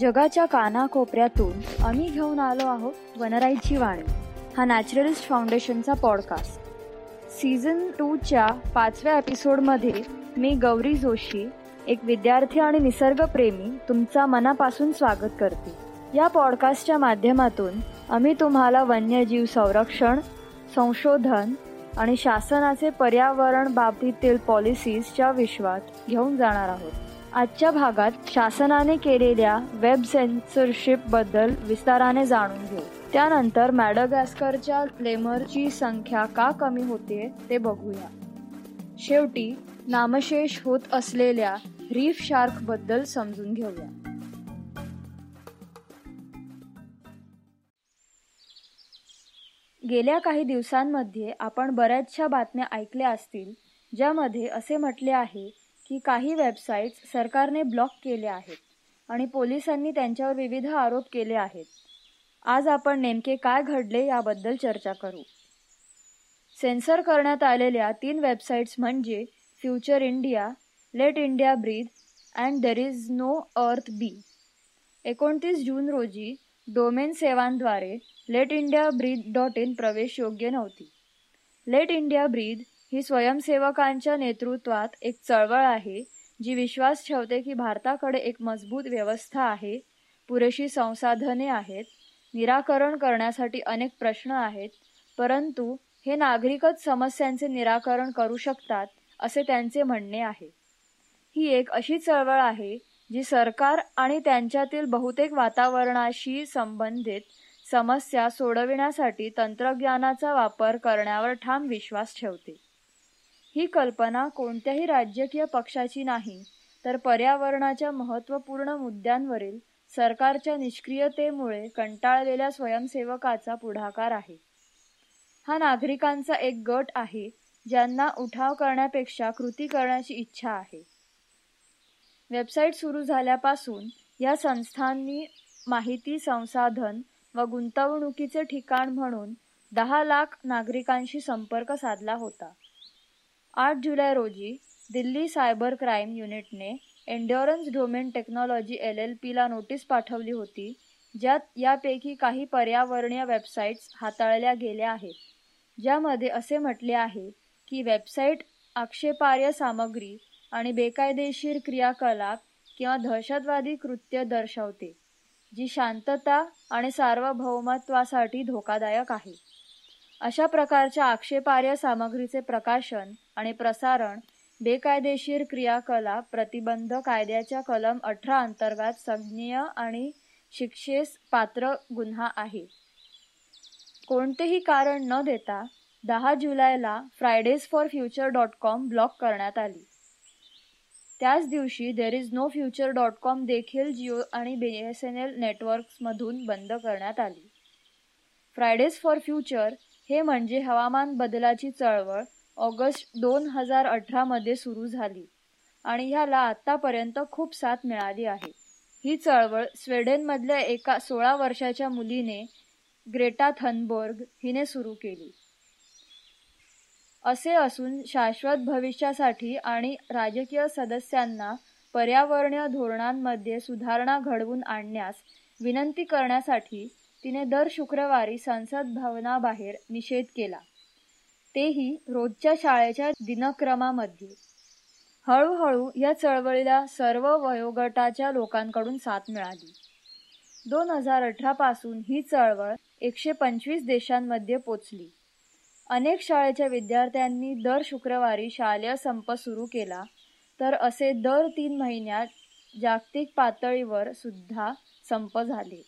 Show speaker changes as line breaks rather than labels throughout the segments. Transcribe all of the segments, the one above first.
जगाच्या कानाकोपऱ्यातून आम्ही घेऊन आलो आहोत वनराईची वाणी हा नॅचरलिस्ट फाउंडेशनचा पॉडकास्ट. सीझन टूच्या पाचव्या एपिसोडमध्ये मी गौरी जोशी एक विद्यार्थी आणि निसर्गप्रेमी तुमचा मनापासून स्वागत करते. या पॉडकास्टच्या माध्यमातून आम्ही तुम्हाला वन्यजीव संरक्षण संशोधन आणि शासनाचे पर्यावरण बाबतीतील पॉलिसीजच्या विश्वात घेऊन जाणार आहोत. आजच्या भागात शासनाने केलेल्या वेब सेन्सरशिपबद्दल विस्ताराने जाणून घेऊ. त्यानंतर मॅडगॅस्करच्या लेमरची संख्या का कमी होते ते बघूया. शेवटी नामशेष होत असलेल्या रीफ शार्कबद्दल समजून घेऊया. गेल्या काही दिवसांमध्ये आपण बऱ्याचशा बातम्या ऐकल्या असतील ज्यामध्ये असे म्हटले आहे की काही वेबसाईट्स सरकारने ब्लॉक केले आहेत आणि पोलिसांनी त्यांच्यावर विविध आरोप केले आहेत. आज आपण नेमके काय घडले याबद्दल चर्चा करू. सेन्सर करण्यात आलेल्या तीन वेबसाईट्स म्हणजे future India let India breathe and there is no earth B एकोणतीस जून रोजी डोमेन सेवांद्वारे let India breathe dot in प्रवेश योग्य नव्हती. लेट इंडिया ब्रीद ही स्वयंसेवकांच्या नेतृत्वात एक चळवळ आहे जी विश्वास ठेवते की भारताकडे एक मजबूत व्यवस्था आहे पुरेशी संसाधने आहेत निराकरण करण्यासाठी अनेक प्रश्न आहेत परंतु हे नागरिकच समस्यांचे निराकरण करू शकतात असे त्यांचे म्हणणे आहे. ही एक अशी चळवळ आहे जी सरकार आणि त्यांच्यातील बहुतेक वातावरणाशी संबंधित समस्या सोडविण्यासाठी तंत्रज्ञानाचा वापर करण्यावर ठाम विश्वास ठेवते. ही कल्पना कोणत्याही राजकीय पक्षाची नाही तर पर्यावरणाच्या महत्त्वपूर्ण मुद्द्यांवरील सरकारच्या निष्क्रियतेमुळे कंटाळलेल्या स्वयंसेवकाचा पुढाकार आहे. हा नागरिकांचा एक गट आहे ज्यांना उठाव करण्यापेक्षा कृती करण्याची इच्छा आहे. वेबसाईट सुरू झाल्यापासून या संस्थांनी माहिती संसाधन व गुंतवणुकीचे ठिकाण म्हणून दहा लाख नागरिकांशी संपर्क साधला होता. आठ जुलै रोजी Delhi cyber crime युनिटने Endurance domain technology L L पीला नोटीस पाठवली होती ज्यात यापैकी काही पर्यावरणीय वेबसाईट्स हाताळल्या गेल्या आहेत. ज्यामध्ये असे म्हटले आहे की वेबसाईट आक्षेपार्ह सामग्री आणि बेकायदेशीर क्रियाकलाप किंवा दहशतवादी कृत्य दर्शवते जी शांतता आणि सार्वभौमत्वासाठी धोकादायक आहे. अशा प्रकारच्या आक्षेपार्ह सामग्रीचे प्रकाशन आणि प्रसारण बेकायदेशीर क्रियाकलाप प्रतिबंध कायद्याच्या कलम अठरा अंतर्गत संज्ञेय आणि शिक्षेस पात्र गुन्हा आहे. कोणतेही कारण न देता दहा जुलैला Fridays for future dot com block करण्यात आली. त्याच दिवशी there is no future dot com देखील जिओ आणि बी एस एन एल नेटवर्क्समधून बंद करण्यात आली. फ्रायडेज फॉर फ्युचर हे म्हणजे हवामान बदलाची चळवळ ऑगस्ट दोन हजार अठरामध्ये सुरू झाली आणि ह्याला आतापर्यंत खूप साथ मिळाली आहे. ही चळवळ स्वेडनमधल्या एका सोळा वर्षाच्या मुलीने ग्रेटा थनबर्ग हिने सुरू केली. असे असून शाश्वत भविष्यासाठी आणि राजकीय सदस्यांना पर्यावरणीय धोरणांमध्ये सुधारणा घडवून आणण्यास विनंती करण्यासाठी तिने दर शुक्रवारी संसद भवनाबाहेर निषेध केला. तेही रोजच्या शाळेच्या दिनक्रमामध्ये. हळूहळू या चळवळीला सर्व वयोगटाच्या लोकांकडून साथ मिळाली. दोन हजार अठरा पासून ही चळवळ एकशे पंचवीस देशांमध्ये पोचली. अनेक शाळेच्या विद्यार्थ्यांनी दर शुक्रवारी शालेय संप सुरू केला तर असे दर तीन महिन्यात जागतिक पातळीवर सुद्धा संप झाले.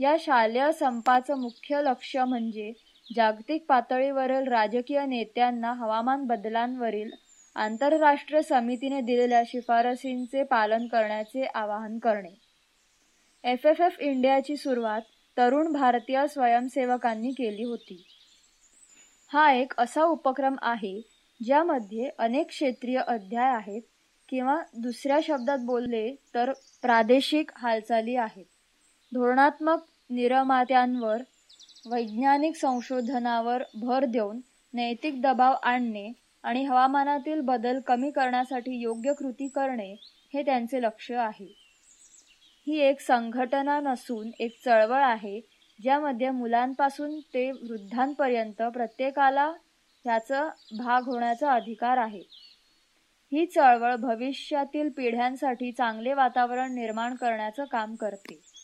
या शालेय संपाचं मुख्य लक्ष म्हणजे जागतिक पातळीवरील राजकीय नेत्यांना हवामान बदलांवरील आंतरराष्ट्रीय समितीने दिलेल्या शिफारसींचे पालन करण्याचे आवाहन करणे. एफ एफ एफ इंडियाची सुरुवात तरुण भारतीय स्वयंसेवकांनी केली होती. हा एक असा उपक्रम आहे ज्यामध्ये अनेक क्षेत्रीय अध्याय आहेत किंवा दुसऱ्या शब्दात बोलले तर प्रादेशिक हालचाली आहेत. धोरणात्मक निर्मात्यांवर वैज्ञानिक संशोधनावर भर देऊन नैतिक दबाव आणणे आणि हवामानातील बदल कमी करण्यासाठी योग्य कृती करणे हे त्यांचे लक्ष आहे. ही एक संघटना नसून एक चळवळ आहे ज्यामध्ये मुलांपासून ते वृद्धांपर्यंत प्रत्येकाला ह्याचा भाग होण्याचा अधिकार आहे. ही चळवळ भविष्यातील पिढ्यांसाठी चांगले वातावरण निर्माण करण्याचं काम करते.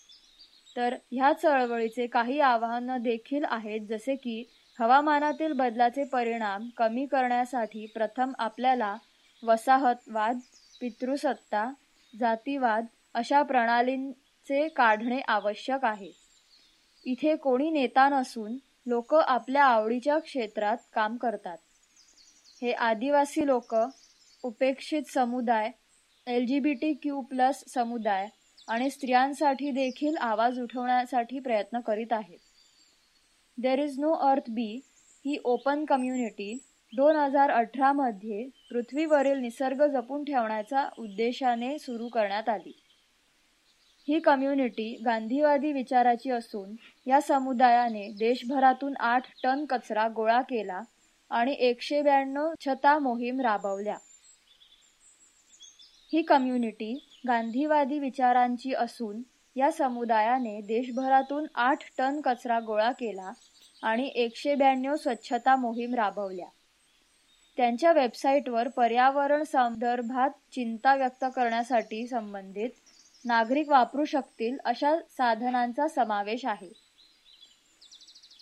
तर ह्या चळवळीचे काही आव्हानं देखील आहेत जसे की हवामानातील बदलाचे परिणाम कमी करण्यासाठी प्रथम आपल्याला वसाहतवाद पितृसत्ता जातीवाद अशा प्रणालींचे काढणे आवश्यक आहे. इथे कोणी नेता नसून लोक आपल्या आवडीच्या क्षेत्रात काम करतात. हे आदिवासी लोक उपेक्षित समुदाय L G B T Q plus समुदाय आणि स्त्रियांसाठी देखील आवाज उठवण्यासाठी प्रयत्न करीत आहेत. देर is no earth B he open community दोन हजार अठरामध्ये पृथ्वीवरील निसर्ग जपून ठेवण्याच्या उद्देशाने सुरू करण्यात आली. ही कम्युनिटी गांधीवादी विचाराची असून या समुदायाने देशभरातून आठ टन कचरा गोळा केला आणि एकशे ब्याण्णव छता मोहीम राबवल्या. ही कम्युनिटी गांधीवादी विचारांची असून या समुदायाने देशभरातून आठ टन कचरा गोळा केला आणि एकशे ब्याण्णव स्वच्छता मोहीम राबवल्या. त्यांच्या वेबसाईटवर पर्यावरण संदर्भात चिंता व्यक्त करण्यासाठी संबंधित नागरिक वापरू शकतील अशा साधनांचा समावेश आहे.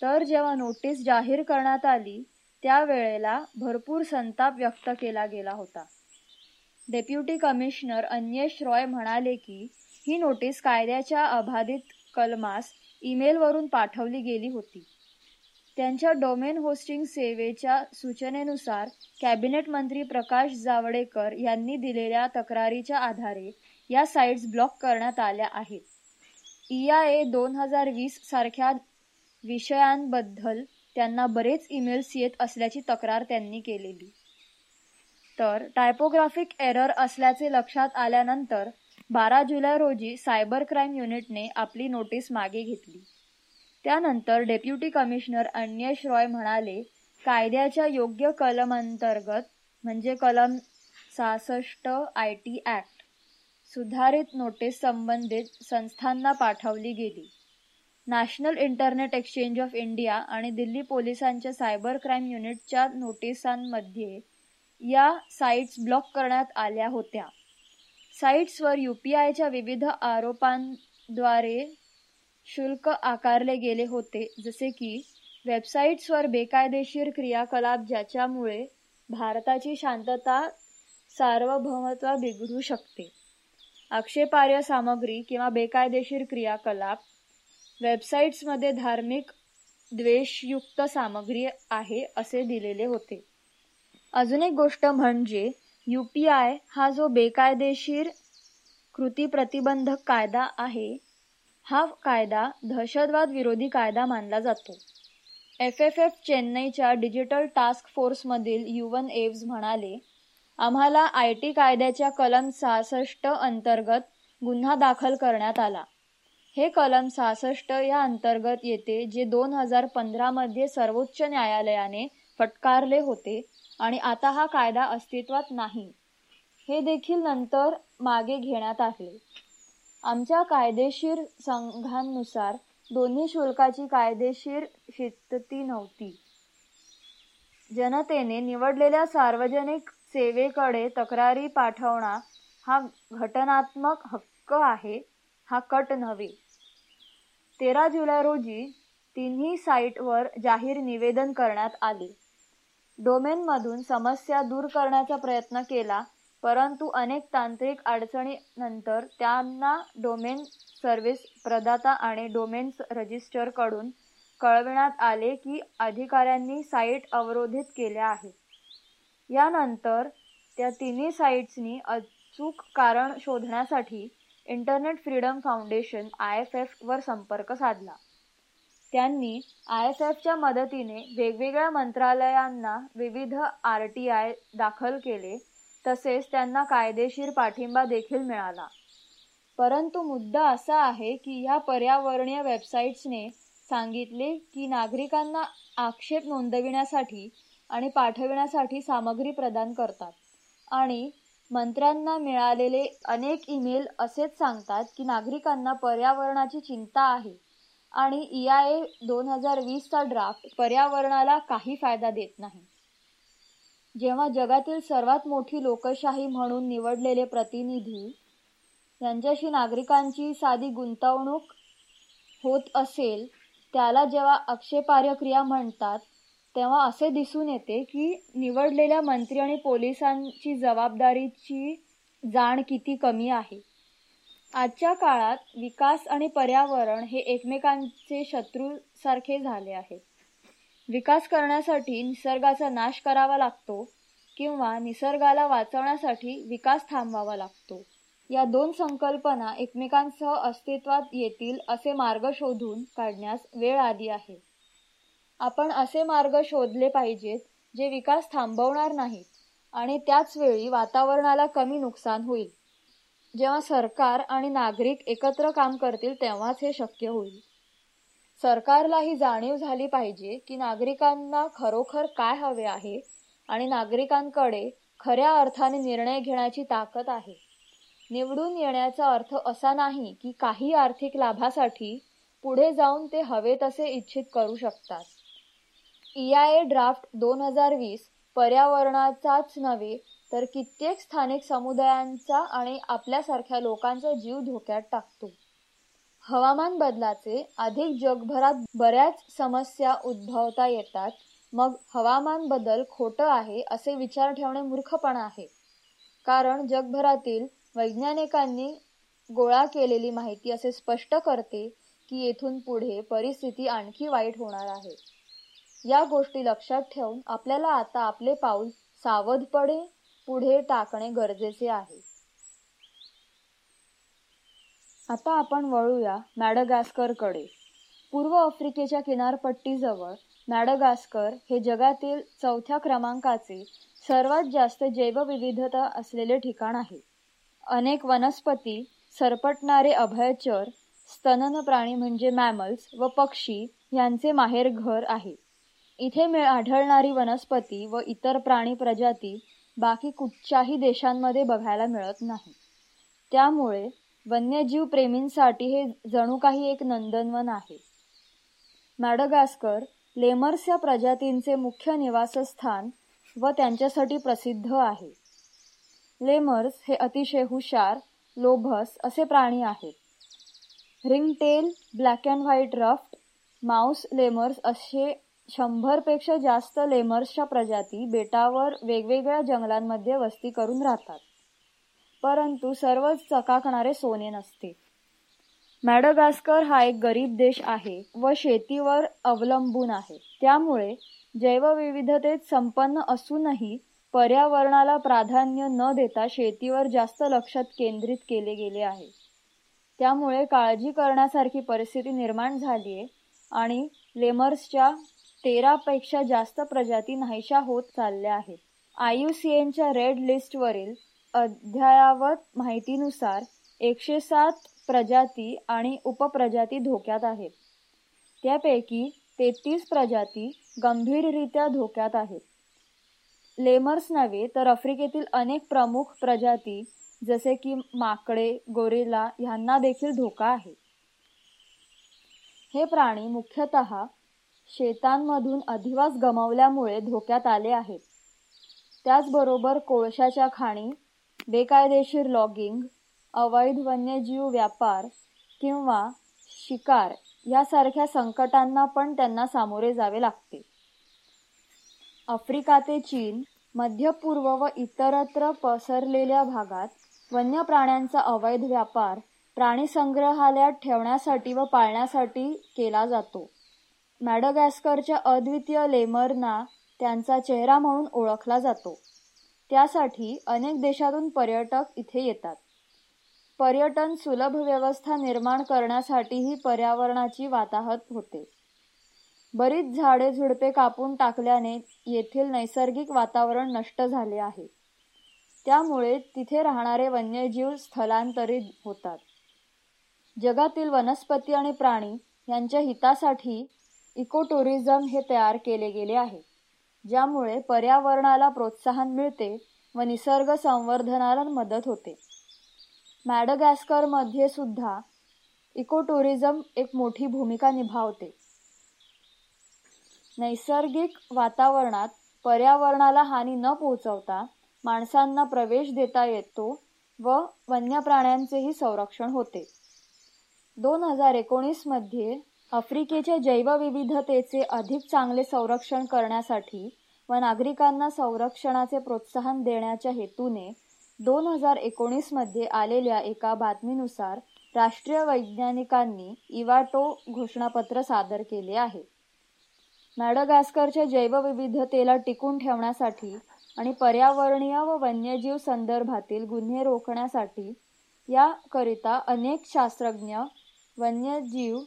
तर जेव्हा नोटीस जाहीर करण्यात आली त्यावेळेला भरपूर संताप व्यक्त केला गेला होता. डेप्युटी कमिशनर अन्येश रॉय म्हणाले की ही नोटीस कायद्याच्या अबाधित कलमास ईमेलवरून पाठवली गेली होती. त्यांच्या डोमेन होस्टिंग सेवेच्या सूचनेनुसार कॅबिनेट मंत्री प्रकाश जावडेकर यांनी दिलेल्या तक्रारीच्या आधारे या साईट्स ब्लॉक करण्यात आल्या आहेत. ए दोन हजार वीस सारख्या विषयांबद्दल त्यांना बरेच ईमेल्स येत असल्याची तक्रार त्यांनी केलेली. तर टायपोग्राफिक एरर असल्याचे लक्षात आल्यानंतर बारा जुलै रोजी सायबर क्राईम युनिटने आपली नोटीस मागे घेतली. त्यानंतर डेप्युटी कमिशनर अन्येश रॉय म्हणाले कायद्याच्या योग्य कलमांतर्गत म्हणजे कलम सहासष्ट आय टी ॲक्ट सुधारित नोटीस संबंधित संस्थांना पाठवली गेली. National internet exchange of India आणि दिल्ली पोलिसांच्या सायबर क्राईम युनिटच्या नोटिसांमध्ये या साईट्स ब्लॉक करण्यात आल्या होत्या. साईट्सवर यू पी आयच्या विविध आरोपांद्वारे शुल्क आकारले गेले होते जसे की वेबसाईट्सवर बेकायदेशीर क्रियाकलाप ज्याच्यामुळे भारताची शांतता सार्वभौमत्व बिघडू शकते. आक्षेपार्ह सामग्री किंवा बेकायदेशीर क्रियाकलाप वेबसाईट्समध्ये धार्मिक द्वेषयुक्त सामग्री आहे असे दिलेले होते. अजून एक गोष्ट म्हणजे यूपीआय हा जो बेकायदेशीर कृती प्रतिबंधक कायदा आहे हा कायदा दहशतवाद विरोधी कायदा मानला जातो. एफ एफ एफ चेन्नईच्या डिजिटल टास्क फोर्समधील युवन एव्स म्हणाले आम्हाला आय टी कायद्याच्या कलम सहासष्ट अंतर्गत गुन्हा दाखल करण्यात आला. हे कलम सहासष्ट या अंतर्गत येते जे दोन हजार पंधरामध्ये सर्वोच्च न्यायालयाने फटकारले होते. आणि आता हा कायदा अस्तित्वात नाही. हे देखील नंतर मागे घेण्यात आले. आमच्या कायदेशीर संघांनुसार दोन्ही शुल्काची कायदेशीर शिस्तती नव्हती. जनतेने निवडलेल्या सार्वजनिक सेवेकडे तक्रारी पाठवणा हा घटनात्मक हक्क आहे हा कट नव्हे. तेरा जुलै रोजी तिन्ही साईटवर जाहीर निवेदन करण्यात आले. डोमेनमधून समस्या दूर करण्याचा प्रयत्न केला परंतु अनेक तांत्रिक अडचणीनंतर त्यांना डोमेन सर्व्हिस प्रदाता आणि डोमेन रजिस्टरकडून कळविण्यात आले की अधिकाऱ्यांनी साईट अवरोधित केल्या आहेत. यानंतर त्या तिन्ही साईट्सनी अचूक कारण शोधण्यासाठी internet freedom foundation I F F वर संपर्क साधला. त्यांनी आय एस एफच्या मदतीने वेगवेगळ्या मंत्रालयांना विविध आर टी आय दाखल केले. तसेच त्यांना कायदेशीर पाठिंबा देखील मिळाला. परंतु मुद्दा असा आहे की ह्या पर्यावरणीय वेबसाईट्सने सांगितले की नागरिकांना आक्षेप नोंदविण्यासाठी आणि पाठविण्यासाठी सामग्री प्रदान करतात आणि मंत्र्यांना मिळालेले अनेक ईमेल असेच सांगतात की नागरिकांना पर्यावरणाची चिंता आहे. आणि ई आय ए दोन हजार वीसचा ड्राफ्ट पर्यावरणाला काही फायदा देत नाही. जेव्हा जगातील सर्वात मोठी लोकशाही म्हणून निवडलेले प्रतिनिधी यांच्याशी नागरिकांची साधी गुंतवणूक होत असेल त्याला जेव्हा आक्षेपार्ह क्रिया म्हणतात तेव्हा असे दिसून येते की निवडलेल्या मंत्री आणि पोलिसांची जबाबदारीची जाण किती कमी आहे. आजच्या काळात विकास आणि पर्यावरण हे एकमेकांचे शत्रू सारखे झाले आहे विकास करण्यासाठी निसर्गाचा नाश करावा लागतो किंवा निसर्गाला वाचवण्यासाठी विकास थांबवावा लागतो. या दोन संकल्पना एकमेकांसह अस्तित्वात येतील असे मार्ग शोधून काढण्यास वेळ आली आहे. आपण असे मार्ग शोधले पाहिजेत जे विकास थांबवणार नाहीत आणि त्याच वेळी वातावरणाला कमी नुकसान होईल. जेव्हा सरकार आणि नागरिक एकत्र काम करतील तेव्हाच हे शक्य होईल. सरकारला ही जाणीव झाली पाहिजे की नागरिकांना खरोखर काय हवे आहे आणि नागरिकांकडे खऱ्या अर्थाने निर्णय घेण्याची ताकद आहे. निवडून येण्याचा अर्थ असा नाही की काही आर्थिक लाभासाठी पुढे जाऊन ते हवे तसे इच्छित करू शकतात. ई आय ए ड्राफ्ट दोन हजार वीस पर्यावरणाचाच नव्हे तर कित्येक स्थानिक समुदायांचा आणि आपल्यासारख्या लोकांचा जीव धोक्यात टाकतो. हवामान बदलाचे अधिक जगभरात बऱ्याच समस्या उद्भवता येतात. मग हवामान बदल खोटं आहे असे विचार ठेवणे मूर्खपणा आहे. कारण जगभरातील वैज्ञानिकांनी गोळा केलेली माहिती असे स्पष्ट करते की येथून पुढे परिस्थिती आणखी वाईट होणार आहे. या गोष्टी लक्षात ठेवून आपल्याला आता आपले पाऊल सावधपणे पुढे टाकणे गरजेचे आहे. आता आपण वळूया मॅडगास्करकडे. पूर्व आफ्रिकेच्या किनारपट्टीजवळ मॅडगास्कर हे जगातील चौथ्या क्रमांकाचे सर्वात जास्त जैवविविधता असलेले ठिकाण आहे. अनेक वनस्पती सरपटणारे अभयचर स्तनन प्राणी म्हणजे मॅमल्स व पक्षी यांचे माहेर घर आहे. इथे मिळ आढळणारी वनस्पती व इतर प्राणी प्रजाती बाकी कुठच्याही देशांमध्ये बघायला मिळत नाही. त्यामुळे वन्यजीव प्रेमींसाठी हे जणू काही एक नंदनवन आहे. मॅडगास्कर लेमर्स या प्रजातींचे मुख्य निवासस्थान व त्यांच्यासाठी प्रसिद्ध आहे. लेमर्स हे अतिशय हुशार लोभस असे प्राणी आहेत. Ringtail black and white ruffed mouse lemurs असे शंभरपेक्षा जास्त लेमर्सच्या प्रजाती बेटावर वेगवेगळ्या जंगलांमध्ये वस्ती करून राहतात. परंतु सर्वच चकाकणारे सोने नसते. मॅडगास्कर हा एक गरीब देश आहे व शेतीवर अवलंबून आहे. त्यामुळे जैवविविधतेत संपन्न असूनही पर्यावरणाला प्राधान्य न देता शेतीवर जास्त लक्षात केंद्रित केले गेले आहे. त्यामुळे काळजी करण्यासारखी परिस्थिती निर्माण झाली आहे आणि लेमर्सच्या तेरापेक्षा जास्त प्रजाती नाहीशा होत चालल्या आहेत. आय यू सी एनच्या रेड लिस्टवरील अद्ययावत माहितीनुसार एकशे सात प्रजाती आणि उपप्रजाती धोक्यात आहेत. त्यापैकी तेहतीस प्रजाती गंभीररित्या धोक्यात आहेत. लेमर्स नव्हे तर आफ्रिकेतील अनेक प्रमुख प्रजाती जसे की माकडे गोरेला ह्यांना देखील धोका आहे. हे प्राणी मुख्यतः शेतांमधून अधिवास गमावल्यामुळे धोक्यात आले आहेत. त्याचबरोबर कोळशाच्या खाणी बेकायदेशीर लॉगिंग अवैध वन्यजीव व्यापार किंवा शिकार यासारख्या संकटांना पण त्यांना सामोरे जावे लागते. आफ्रिका ते चीन मध्य पूर्व व इतरत्र पसरलेल्या भागात वन्य प्राण्यांचा अवैध व्यापार प्राणी संग्रहालयात ठेवण्यासाठी व पाळण्यासाठी केला जातो. मॅडगॅस्करच्या अद्वितीय लेमरना त्यांचा चेहरा म्हणून ओळखला जातो. त्यासाठी अनेक देशातून पर्यटक इथे येतात. पर्यटन सुलभ व्यवस्था निर्माण करण्यासाठीही पर्यावरणाची वाताहत होते. बरीच झाडे झुडपे कापून टाकल्याने येथील नैसर्गिक वातावरण नष्ट झाले आहे. त्यामुळे तिथे राहणारे वन्यजीव स्थलांतरित होतात. जगातील वनस्पती आणि प्राणी यांच्या हितासाठी इको टुरिझम हे तयार केले गेले आहे ज्यामुळे पर्यावरणाला प्रोत्साहन मिळते व निसर्ग संवर्धनाला मदत होते. मॅडगॅस्करमध्ये सुद्धा इको टुरिझम एक मोठी भूमिका निभावते. नैसर्गिक वातावरणात पर्यावरणाला हानी न पोहोचवता माणसांना प्रवेश देता येतो व वन्य प्राण्यांचेही संरक्षण होते. दोन हजार एकोणीसमध्ये आफ्रिकेच्या जैवविविधतेचे अधिक चांगले संरक्षण करण्यासाठी व नागरिकांना संरक्षणाचे प्रोत्साहन देण्याच्या हेतूने दोन हजार एकोणीसमध्ये आलेल्या एका बातमीनुसार राष्ट्रीय वैज्ञानिकांनी इवाटो घोषणापत्र सादर केले आहे. मॅडगास्करच्या जैवविविधतेला टिकून ठेवण्यासाठी आणि पर्यावरणीय व वन्यजीव संदर्भातील गुन्हे रोखण्यासाठी याकरिता अनेक शास्त्रज्ञ वन्यजीव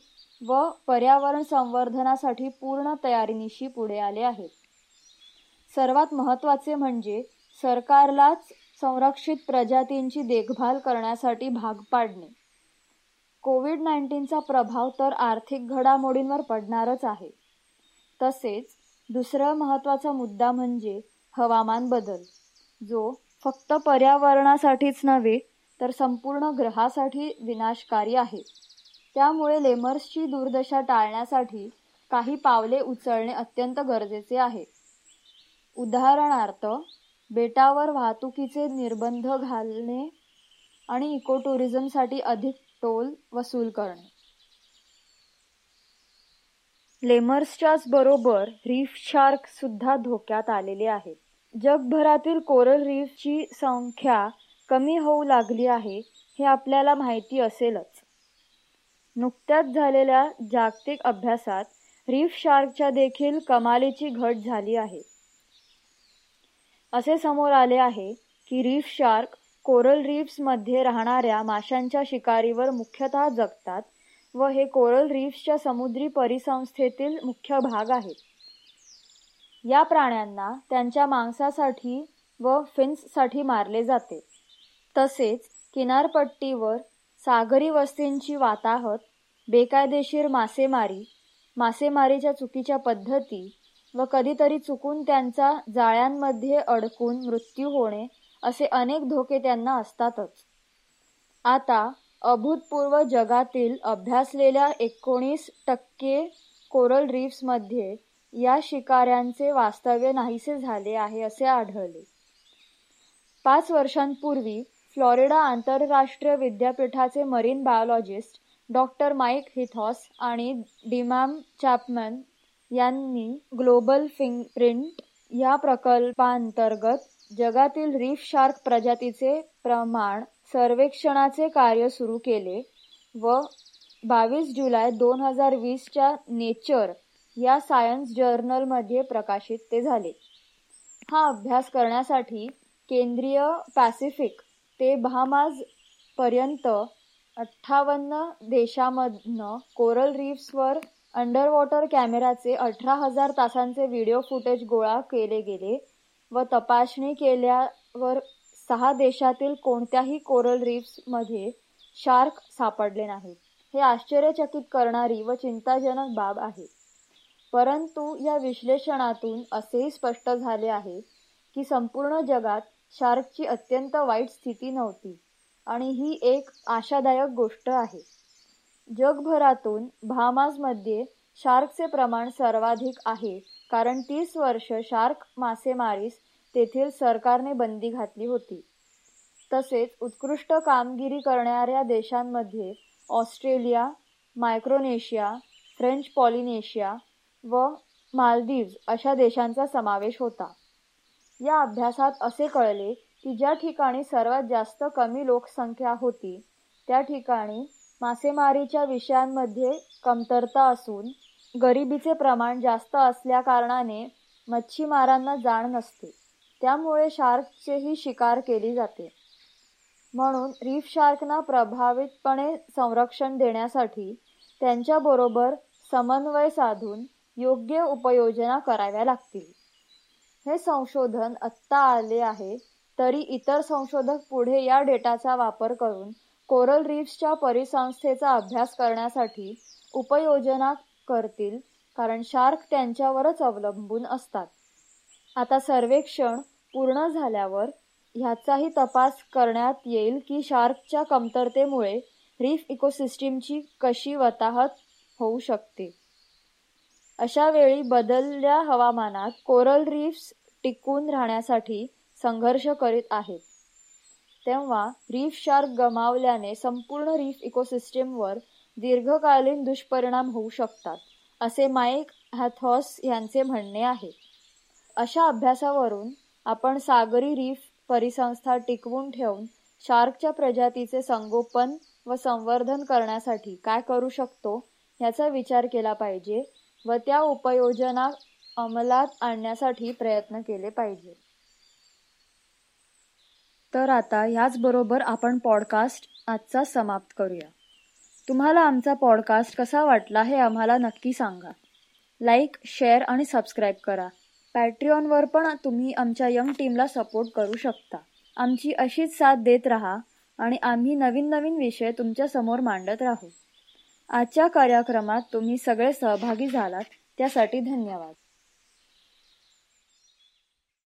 व पर्यावरण संवर्धनासाठी पूर्ण तयारीनिशी पुढे आले आहेत. सर्वात महत्त्वाचे म्हणजे सरकारलाच संरक्षित प्रजातींची देखभाल करण्यासाठी भाग पाडणे. कोविड नाईन्टीनचा प्रभाव तर आर्थिक घडामोडींवर पडणारच आहे. तसेच दुसरा महत्त्वाचा मुद्दा म्हणजे हवामान बदल जो फक्त पर्यावरणासाठीच नव्हे तर संपूर्ण ग्रहासाठी विनाशकारी आहे. त्यामुळे लेमर्सची दुर्दशा टाळण्यासाठी काही पावले उचलणे अत्यंत गरजेचे आहे. उदाहरणार्थ बेटावर वाहतुकीचे निर्बंध घालणे आणि इको टुरिझमसाठी अधिक टोल वसूल करणे. लेमर्सच्याच बरोबर रीफ शार्क सुद्धा धोक्यात आलेले आहेत जगभरातील कोरल रीफची संख्या कमी होऊ लागली आहे हे आपल्याला माहिती असेलच. नुकत्याच झालेल्या जागतिक अभ्यासात रीफ शार्कच्या देखील कमालीची घट झाली आहे. असे समोर आले आहे की रीफ शार्क कोरलमध्ये राहणाऱ्या माशांच्या शिकारीवर मुख्यतः जगतात व हे कोरल रीफ्सच्या समुद्री परिसंस्थेतील मुख्य भाग आहेत. या प्राण्यांना त्यांच्या मांसासाठी व फिन्ससाठी मारले जाते. तसेच किनारपट्टीवर सागरी वस्तींची वाताहत बेकायदेशीर मासेमारी मासेमारीच्या चुकीच्या पद्धती व कधीतरी चुकून त्यांचा जाळ्यांमध्ये अडकून मृत्यू होणे असे अनेक धोके त्यांना असतातच. आता अभूतपूर्व जगातील अभ्यासलेल्या एकोणीस टक्के कोरल रीफ्समध्ये या शिकाऱ्यांचे वास्तव्य नाहीसे झाले आहे असे आढळले. पाच वर्षांपूर्वी फ्लॉरिडा आंतरराष्ट्रीय विद्यापीठाचे marine biologist doctor Mike Heithaus आणि डिमॅम चॅपमन यांनी ग्लोबल फिंगप्रिंट या प्रकल्पांतर्गत जगातील रीफ शार्क प्रजातीचे प्रमाण सर्वेक्षणाचे कार्य सुरू केले व बावीस जुलै दोन हजार वीसच्या नेचर या सायन्स जर्नलमध्ये प्रकाशित ते झाले. हा अभ्यास करण्यासाठी केंद्रीय पॅसिफिक ते बहामाज पर्यंत अठ्ठावन्न देशांमधनं कोरल रीफ्सवर अंडर वॉटर कॅमेराचे अठरा हजार तासांचे व्हिडिओ फुटेज गोळा केले गेले व तपासणी केल्यावर सहा देशातील कोणत्याही कोरल रिफ्समध्ये शार्क सापडले नाहीत. हे आश्चर्यचकित करणारी व चिंताजनक बाब आहे. परंतु या विश्लेषणातून असेही स्पष्ट झाले आहे की संपूर्ण जगात शार्कची अत्यंत वाईट स्थिती नव्हती. आणि ही एक आशादायक गोष्ट आहे. जगभरातून भामाजमध्ये शार्कचे प्रमाण सर्वाधिक आहे कारण तीस वर्ष शार्क मासेमारीस तेथील सरकारने बंदी घातली होती. तसेच उत्कृष्ट कामगिरी करणाऱ्या देशांमध्ये ऑस्ट्रेलिया मायक्रोनेशिया फ्रेंच पॉलिनेशिया व मालदीव्ज अशा देशांचा समावेश होता. या अभ्यासात असे कळले की ज्या ठिकाणी सर्वात जास्त कमी लोकसंख्या होती त्या ठिकाणी मासेमारीच्या विषयांमध्ये कमतरता असून गरिबीचे प्रमाण जास्त असल्याकारणाने मच्छीमारांना जाण नसते. त्यामुळे शार्कचेही शिकार केली जाते. म्हणून रीफ शार्कना प्रभावितपणे संरक्षण देण्यासाठी त्यांच्याबरोबर समन्वय साधून योग्य उपयोजना कराव्या लागतील. हे संशोधन आत्ता आले आहे. तरी इतर संशोधक पुढे या डेटाचा वापर करून कोरल रीफ्सच्या परिसंस्थेचा अभ्यास करण्यासाठी उपयोजना करतील कारण शार्क त्यांच्यावरच अवलंबून असतात. आता सर्वेक्षण पूर्ण झाल्यावर ह्याचाही तपास करण्यात येईल की शार्कच्या कमतरतेमुळे रीफ इकोसिस्टीमची कशी वताहत होऊ शकते. अशा वेळी बदलल्या हवामानात कोरल रीफ्स टिकून राहण्यासाठी संघर्ष करीत आहेत. तेव्हा रीफ शार्क गमावल्याने संपूर्ण रीफ इकोसिस्टीमवर दीर्घकालीन दुष्परिणाम होऊ शकतात असे माईक हॅथॉस यांचे म्हणणे आहे. अशा अभ्यासावरून आपण सागरी रीफ परिसंस्था टिकवून ठेवून शार्कच्या प्रजातीचे संगोपन व संवर्धन करण्यासाठी काय करू शकतो याचा विचार केला पाहिजे व त्या उपयोजना अंमलात आणण्यासाठी प्रयत्न केले पाहिजे. तर आता ह्याचबरोबर आपण पॉडकास्ट आजचा समाप्त करूया. तुम्हाला आमचा पॉडकास्ट कसा वाटला हे आम्हाला नक्की सांगा. लाईक शेअर आणि सबस्क्राईब करा. पॅट्रिऑनवर पण तुम्ही आमच्या यंग टीमला सपोर्ट करू शकता. आमची अशीच साथ देत राहा आणि आम्ही नवीन नवीन विषय तुमच्यासमोर मांडत राहू. आजच्या कार्यक्रमात तुम्ही सगळे सहभागी झालात त्यासाठी धन्यवाद.